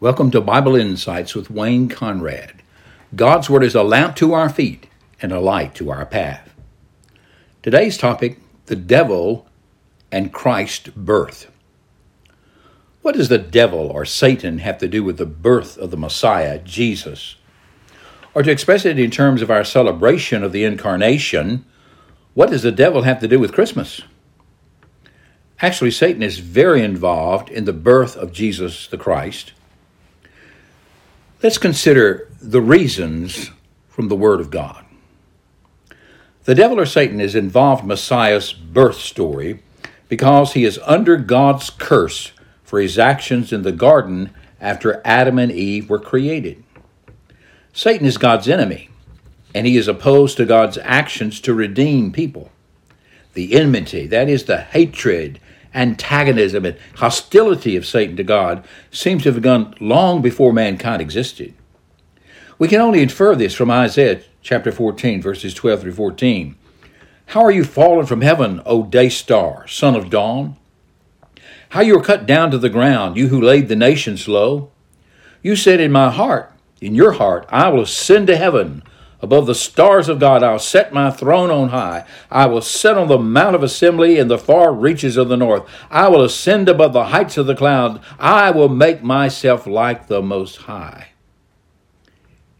Welcome to Bible Insights with Wayne Conrad. God's Word is a lamp to our feet and a light to our path. Today's topic the devil and Christ's birth. What does the devil or Satan have to do with the birth of the Messiah, Jesus? Or to express it in terms of our celebration of the incarnation, what does the devil have to do with Christmas? Actually, Satan is very involved in the birth of Jesus the Christ Let's consider the reasons from the Word of God. The devil or Satan is involved Messiah's birth story because he is under God's curse for his actions in the garden after Adam and Eve were created. Satan is God's enemy, and he is opposed to God's actions to redeem people. The enmity, that is the hatred antagonism and hostility of Satan to God seems to have begun long before mankind existed. We can only infer this from Isaiah chapter 14, verses 12 through 14. How are you fallen from heaven, O day star, son of dawn? How you are cut down to the ground, you who laid the nations low? You said in my heart, in your heart, I will ascend to heaven. Above the stars of God, I'll set my throne on high. I will sit on the mount of assembly in the far reaches of the north. I will ascend above the heights of the cloud. I will make myself like the Most High.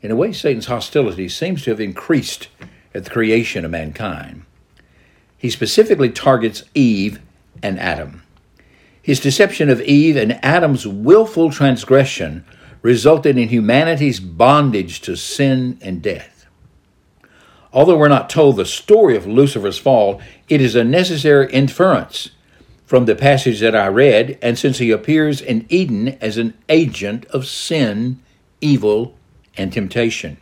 In a way, Satan's hostility seems to have increased at the creation of mankind. He specifically targets Eve and Adam. His deception of Eve and Adam's willful transgression resulted in humanity's bondage to sin and death. Although we're not told the story of Lucifer's fall, it is a necessary inference from the passage that I read, and since he appears in Eden as an agent of sin, evil, and temptation.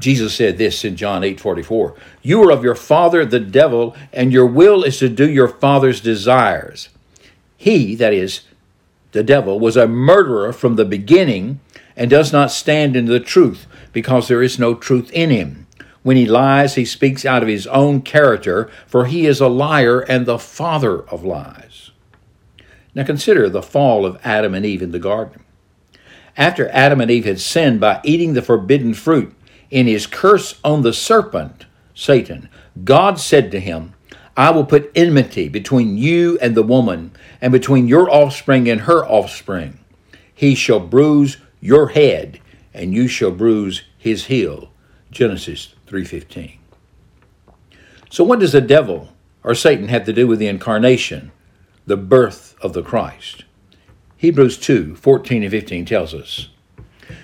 Jesus said this in John 8:44, You are of your father the devil, and your will is to do your father's desires. He, that is, the devil, was a murderer from the beginning and does not stand in the truth, because there is no truth in him. When he lies, he speaks out of his own character, for he is a liar and the father of lies. Now consider the fall of Adam and Eve in the garden. After Adam and Eve had sinned by eating the forbidden fruit, in his curse on the serpent, Satan, God said to him, I will put enmity between you and the woman, and between your offspring and her offspring. He shall bruise your head, and you shall bruise his heel. Genesis 3:15. So what does the devil or Satan have to do with the incarnation, the birth of the Christ? Hebrews 2:14 and 15 tells us,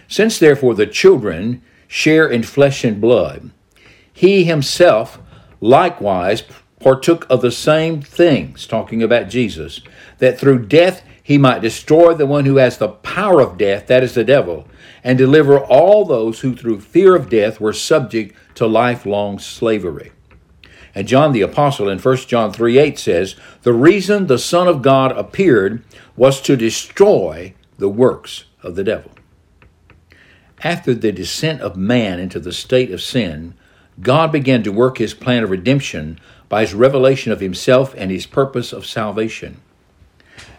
Since therefore the children share in flesh and blood, he himself likewise partook of the same things, talking about Jesus, that through death he might destroy the one who has the power of death, that is the devil, and deliver all those who through fear of death were subject to lifelong slavery. And John the Apostle in 1 John 3 8 says, The reason the Son of God appeared was to destroy the works of the devil. After the descent of man into the state of sin, God began to work his plan of redemption by his revelation of himself and his purpose of salvation.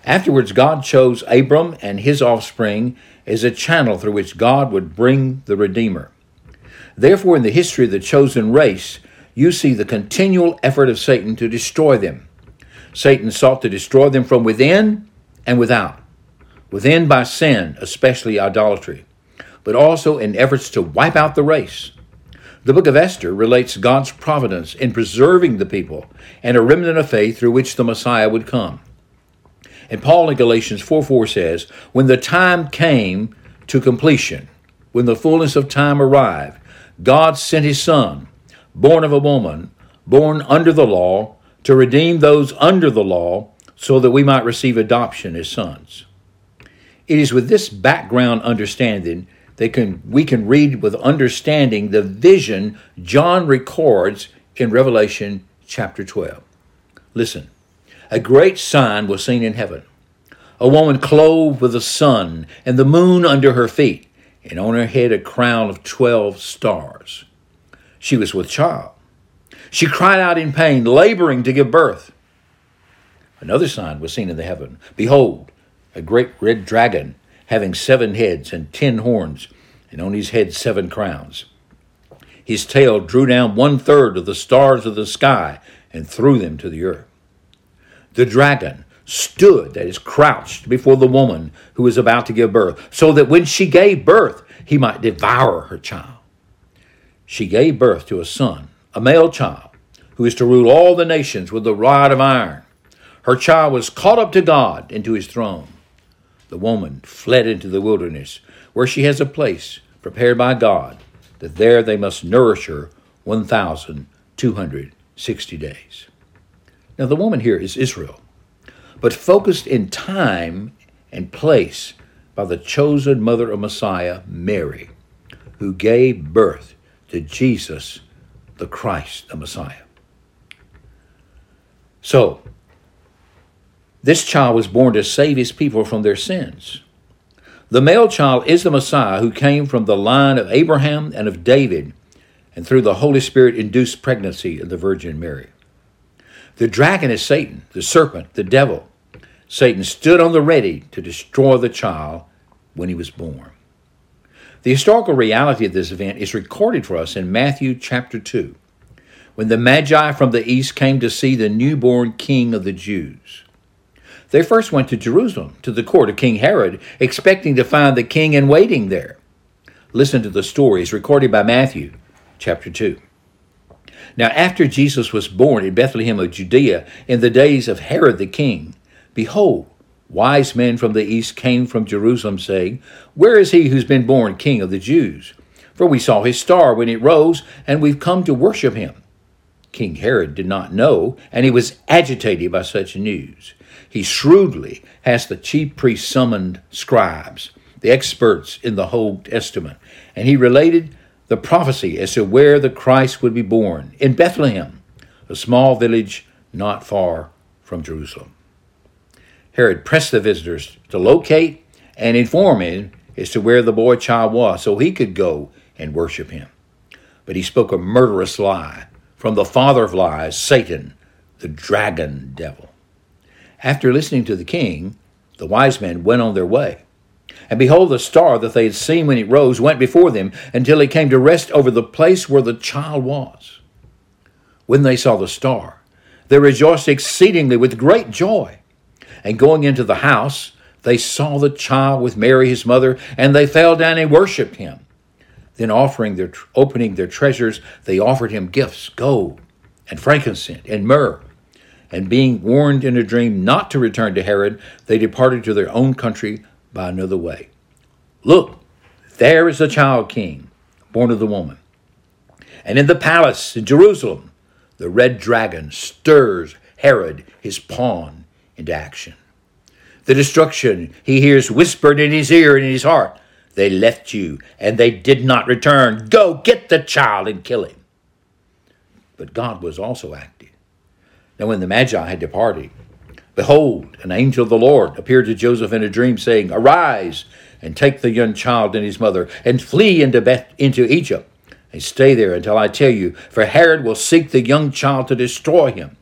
Afterwards, God chose Abram and his offspring as a channel through which God would bring the Redeemer. Therefore, in the history of the chosen race, you see the continual effort of Satan to destroy them. Satan sought to destroy them from within and without. Within by sin, especially idolatry, but also in efforts to wipe out the race. The book of Esther relates God's providence in preserving the people and a remnant of faith through which the Messiah would come. And Paul in Galatians 4 4 says, When the time came to completion, when the fullness of time arrived, God sent his Son, born of a woman, born under the law, to redeem those under the law, so that we might receive adoption as sons. It is with this background understanding that can, we can read with understanding the vision John records in Revelation chapter 12. Listen, a great sign was seen in heaven a woman clothed with the sun and the moon under her feet and on her head a crown of twelve stars. She was with child. She cried out in pain, laboring to give birth. Another sign was seen in the heaven. Behold, a great red dragon, having seven heads and ten horns, and on his head seven crowns. His tail drew down one third of the stars of the sky and threw them to the earth. The dragon stood, that is, crouched before the woman who was about to give birth, so that when she gave birth, he might devour her child. She gave birth to a son, a male child, who is to rule all the nations with the rod of iron. Her child was caught up to God into his throne. The woman fled into the wilderness, where she has a place prepared by God, that there they must nourish her 1,260 days. Now, the woman here is Israel, but focused in time and place by the chosen mother of Messiah, Mary, who gave birth to Jesus, the Christ, the Messiah. So, this child was born to save his people from their sins. The male child is the Messiah who came from the line of Abraham and of David, and through the Holy Spirit induced pregnancy of the Virgin Mary. The dragon is Satan, the serpent, the devil. Satan stood on the ready to destroy the child when he was born. The historical reality of this event is recorded for us in Matthew chapter 2, when the Magi from the east came to see the newborn king of the Jews. They first went to Jerusalem, to the court of King Herod, expecting to find the king in waiting there. Listen to the stories recorded by Matthew, chapter 2. Now, after Jesus was born in Bethlehem of Judea in the days of Herod the king, behold, wise men from the east came from Jerusalem, saying, Where is he who's been born king of the Jews? For we saw his star when it rose, and we've come to worship him. King Herod did not know, and he was agitated by such news he shrewdly has the chief priests summoned scribes, the experts in the Old Testament, and he related the prophecy as to where the Christ would be born in Bethlehem, a small village not far from Jerusalem. Herod pressed the visitors to locate and inform him as to where the boy child was so he could go and worship him. But he spoke a murderous lie from the father of lies, Satan, the dragon devil. After listening to the king, the wise men went on their way. And behold, the star that they had seen when it rose went before them until it came to rest over the place where the child was. When they saw the star, they rejoiced exceedingly with great joy. And going into the house, they saw the child with Mary his mother, and they fell down and worshipped him. Then, offering their, opening their treasures, they offered him gifts, gold and frankincense and myrrh and being warned in a dream not to return to Herod, they departed to their own country by another way. Look, there is the child king, born of the woman. And in the palace in Jerusalem, the red dragon stirs Herod, his pawn, into action. The destruction he hears whispered in his ear and in his heart They left you, and they did not return. Go get the child and kill him. But God was also active. Now, when the Magi had departed, behold, an angel of the Lord appeared to Joseph in a dream, saying, Arise and take the young child and his mother, and flee into, Beth- into Egypt, and stay there until I tell you, for Herod will seek the young child to destroy him.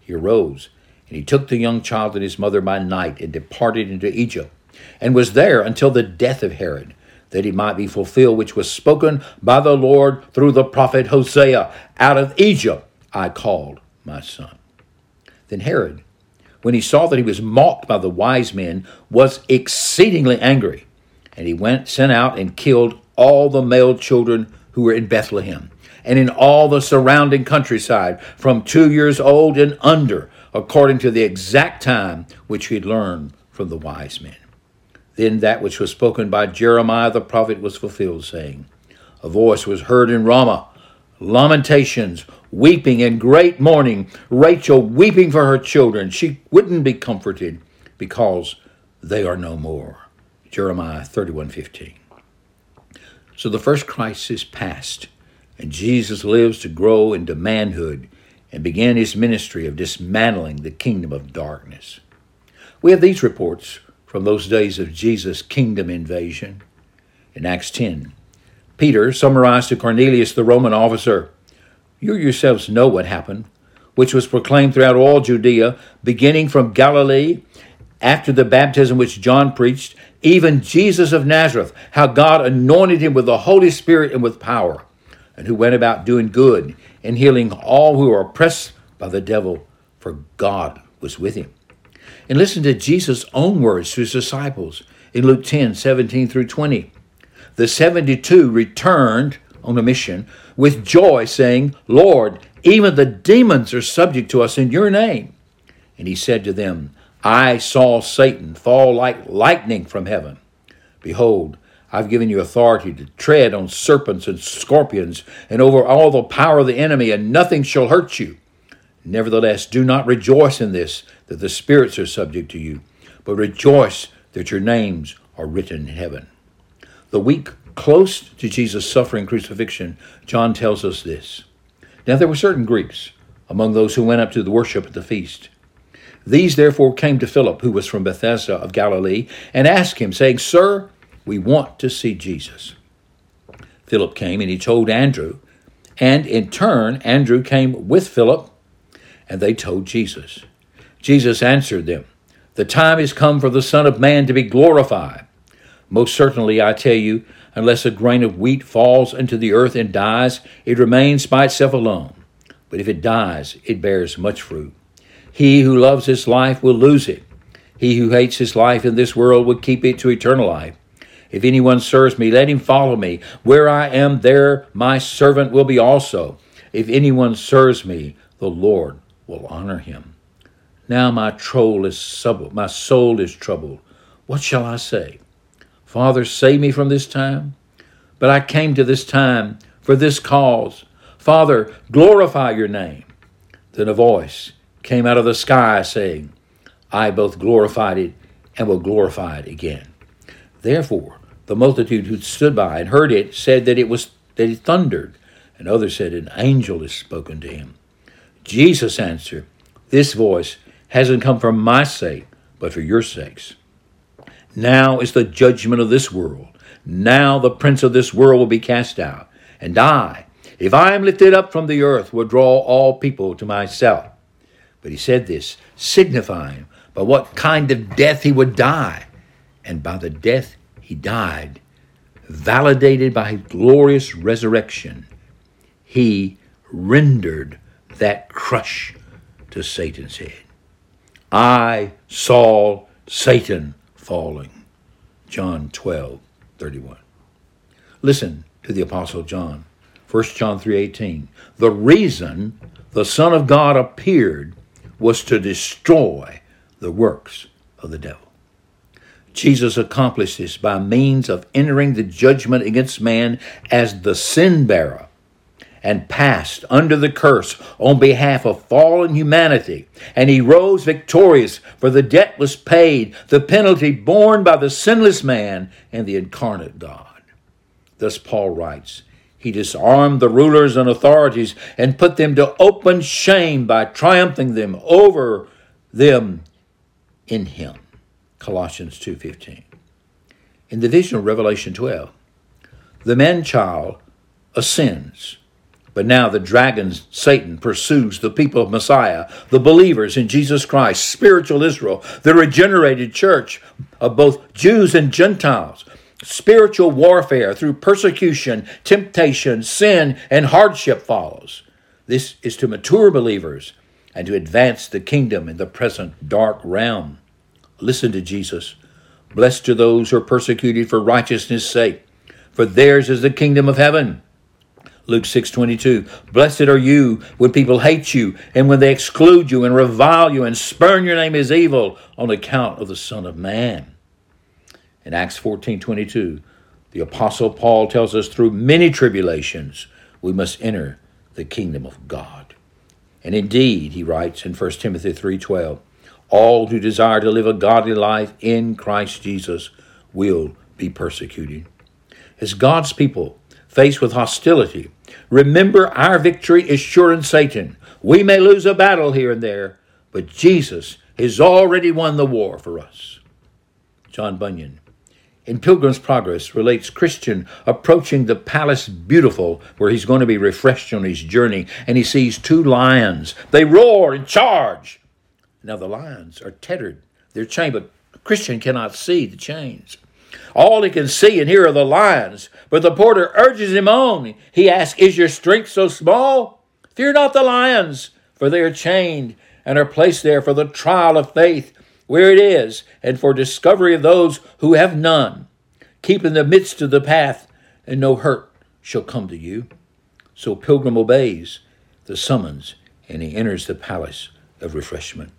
He arose, and he took the young child and his mother by night, and departed into Egypt, and was there until the death of Herod that he might be fulfilled, which was spoken by the Lord through the prophet Hosea Out of Egypt I called my son. Then Herod, when he saw that he was mocked by the wise men, was exceedingly angry. And he went, sent out, and killed all the male children who were in Bethlehem and in all the surrounding countryside, from two years old and under, according to the exact time which he had learned from the wise men. Then that which was spoken by Jeremiah the prophet was fulfilled, saying, A voice was heard in Ramah, lamentations, weeping and great mourning, Rachel weeping for her children. She wouldn't be comforted because they are no more. Jeremiah 31:15. So the first crisis passed, and Jesus lives to grow into manhood and began his ministry of dismantling the kingdom of darkness. We have these reports from those days of Jesus' kingdom invasion. In Acts 10, Peter summarized to Cornelius, the Roman officer, you yourselves know what happened, which was proclaimed throughout all Judea, beginning from Galilee after the baptism which John preached, even Jesus of Nazareth, how God anointed him with the Holy Spirit and with power, and who went about doing good and healing all who were oppressed by the devil, for God was with him. And listen to Jesus' own words to his disciples in Luke 10 17 through 20. The 72 returned on a mission with joy, saying, Lord, even the demons are subject to us in your name. And he said to them, I saw Satan fall like lightning from heaven. Behold, I've given you authority to tread on serpents and scorpions and over all the power of the enemy, and nothing shall hurt you. Nevertheless, do not rejoice in this, that the spirits are subject to you, but rejoice that your names are written in heaven. The week close to Jesus' suffering crucifixion, John tells us this. Now there were certain Greeks among those who went up to the worship at the feast. These therefore came to Philip, who was from Bethsaida of Galilee, and asked him, saying, Sir, we want to see Jesus. Philip came and he told Andrew, and in turn, Andrew came with Philip, and they told Jesus. Jesus answered them, The time is come for the Son of Man to be glorified. Most certainly, I tell you, unless a grain of wheat falls into the earth and dies, it remains by itself alone. But if it dies, it bears much fruit. He who loves his life will lose it. He who hates his life in this world will keep it to eternal life. If anyone serves me, let him follow me. Where I am, there my servant will be also. If anyone serves me, the Lord will honor him. Now my is sub- my soul is troubled. What shall I say? Father, save me from this time. But I came to this time for this cause. Father, glorify your name. Then a voice came out of the sky saying, I both glorified it and will glorify it again. Therefore, the multitude who stood by and heard it said that it was that it thundered, and others said an angel has spoken to him. Jesus answered, This voice hasn't come for my sake, but for your sakes. Now is the judgment of this world. Now the prince of this world will be cast out. And I, if I am lifted up from the earth, will draw all people to myself. But he said this, signifying by what kind of death he would die. And by the death he died, validated by his glorious resurrection, he rendered that crush to Satan's head. I saw Satan falling. John 12, 31. Listen to the Apostle John. 1 John 3:18. The reason the Son of God appeared was to destroy the works of the devil. Jesus accomplished this by means of entering the judgment against man as the sin bearer and passed under the curse on behalf of fallen humanity. And he rose victorious, for the debt was paid, the penalty borne by the sinless man and the incarnate God. Thus, Paul writes, he disarmed the rulers and authorities and put them to open shame by triumphing them over them in him. Colossians 2:15. In the vision of Revelation 12, the man child ascends, but now the dragon Satan pursues the people of Messiah, the believers in Jesus Christ, spiritual Israel, the regenerated church of both Jews and Gentiles. Spiritual warfare through persecution, temptation, sin, and hardship follows. This is to mature believers and to advance the kingdom in the present dark realm. Listen to Jesus. Blessed are those who are persecuted for righteousness' sake, for theirs is the kingdom of heaven. Luke 6:22 Blessed are you when people hate you and when they exclude you and revile you and spurn your name as evil on account of the son of man. In Acts 14:22 the apostle Paul tells us through many tribulations we must enter the kingdom of God. And indeed, he writes in 1 Timothy 3:12 all who desire to live a godly life in Christ Jesus will be persecuted. As God's people faced with hostility, remember our victory is sure in Satan. We may lose a battle here and there, but Jesus has already won the war for us. John Bunyan in Pilgrim's Progress relates Christian approaching the Palace Beautiful where he's going to be refreshed on his journey and he sees two lions. They roar and charge. Now the lions are tethered They're chained, but Christian cannot see the chains. All he can see and hear are the lions. But the porter urges him on. He asks, Is your strength so small? Fear not the lions, for they are chained and are placed there for the trial of faith, where it is, and for discovery of those who have none. Keep in the midst of the path, and no hurt shall come to you. So Pilgrim obeys the summons, and he enters the palace of refreshment.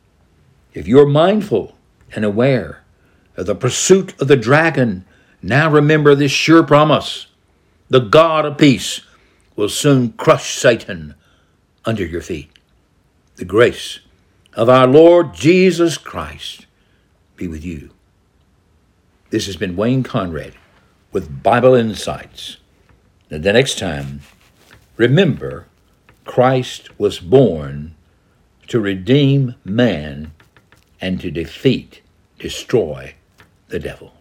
If you're mindful and aware of the pursuit of the dragon, now remember this sure promise the God of peace will soon crush Satan under your feet. The grace of our Lord Jesus Christ be with you. This has been Wayne Conrad with Bible Insights. And the next time, remember Christ was born to redeem man and to defeat, destroy the devil.